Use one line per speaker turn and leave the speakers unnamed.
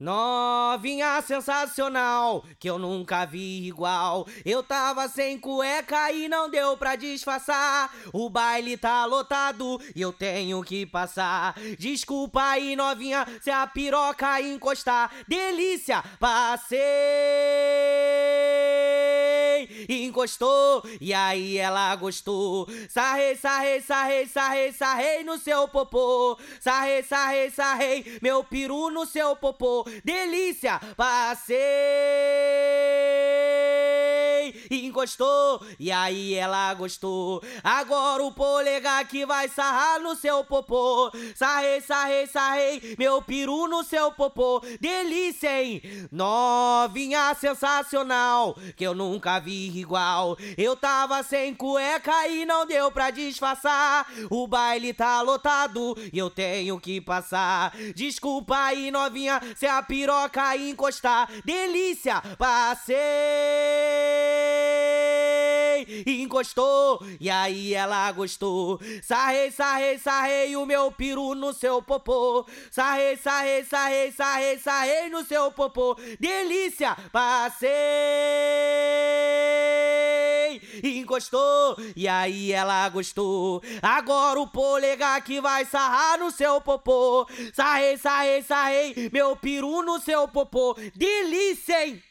Novinha sensacional, que eu nunca vi igual. Eu tava sem cueca e não deu pra disfarçar. O baile tá lotado e eu tenho que passar. Desculpa aí, novinha, se a piroca encostar. Delícia, passei. Encostou e aí ela gostou. Sarrei, sarrei, sarrei, sarrei, sarrei no seu popô. Sarrei, sarrei, sarrei, meu peru no seu popô delícia, passei, encostou, e aí ela gostou. Agora o polegar que vai sarrar no seu popô, sarrei, sarrei, sarrei, meu peru no seu popô, delícia, hein? Novinha sensacional, que eu nunca vi igual. Eu tava sem cueca e não deu pra disfarçar. O baile tá lotado e eu tenho que passar. Desculpa aí, novinha, se a piroca encostar. Delícia, passei. Encostou, e aí ela gostou. Sarrei, sarrei, sarrei o meu peru no seu popô. Sarrei, sarrei, sarrei, sarrei, sarrei no seu popô. Delícia, passei encostou, e aí ela gostou. Agora o polegar que vai sarrar no seu popô. Sarrei, sarrei, sarrei, meu peru no seu popô. Delícia, hein?